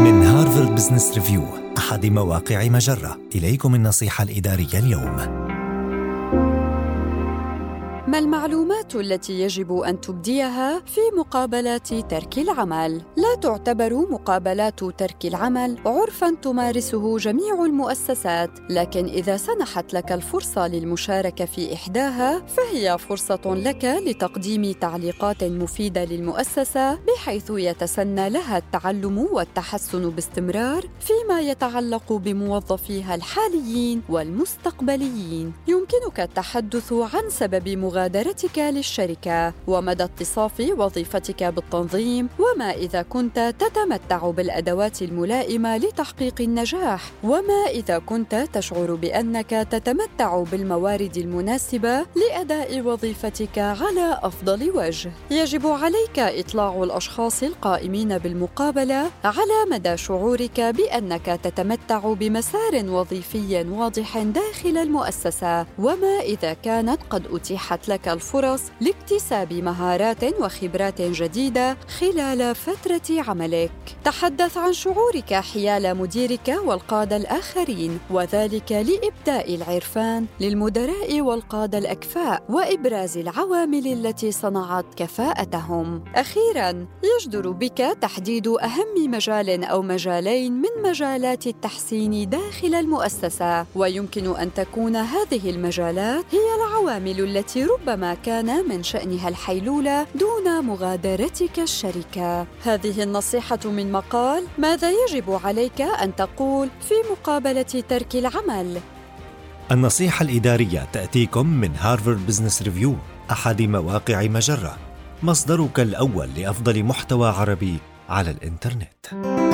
من هارفارد بزنس ريفيو أحد مواقع مجرة. إليكم النصيحة الإدارية اليوم. ما المعلومات التي يجب أن تبديها في مقابلات ترك العمل؟ لا تعتبر مقابلات ترك العمل عرفا تمارسه جميع المؤسسات لكن إذا سنحت لك الفرصة للمشاركة في إحداها فهي فرصة لك لتقديم تعليقات مفيدة للمؤسسة بحيث يتسنى لها التعلم والتحسن باستمرار فيما يتعلق بموظفيها الحاليين والمستقبليين. يمكنك التحدث عن سبب مغادرة مغادرتك للشركة ومدى اتصاف وظيفتك بالتنظيم وما إذا كنت تتمتع بالأدوات الملائمة لتحقيق النجاح وما إذا كنت تشعر بأنك تتمتع بالموارد المناسبة لأداء وظيفتك على أفضل وجه. يجب عليك إطلاع الأشخاص القائمين بالمقابلة على مدى شعورك بأنك تتمتع بمسار وظيفي واضح داخل المؤسسة وما إذا كانت قد أتيحت لك الفرص لاكتساب مهارات وخبرات جديدة خلال فترة عملك. تحدث عن شعورك حيال مديرك والقادة الآخرين وذلك لإبداء العرفان للمدراء والقادة الأكفاء وإبراز العوامل التي صنعت كفاءتهم. أخيرا يجدر بك تحديد أهم مجال أو مجالين من مجالات التحسين داخل المؤسسة ويمكن أن تكون هذه المجالات هي العوامل التي ربما كان من شأنها الحيلولة دون مغادرتك الشركة. هذه النصيحة من مقال ماذا يجب عليك أن تقول في مقابلة ترك العمل؟ النصيحة الإدارية تأتيكم من هارفارد بزنس ريفيو أحد مواقع مجرة مصدرك الأول لأفضل محتوى عربي على الإنترنت.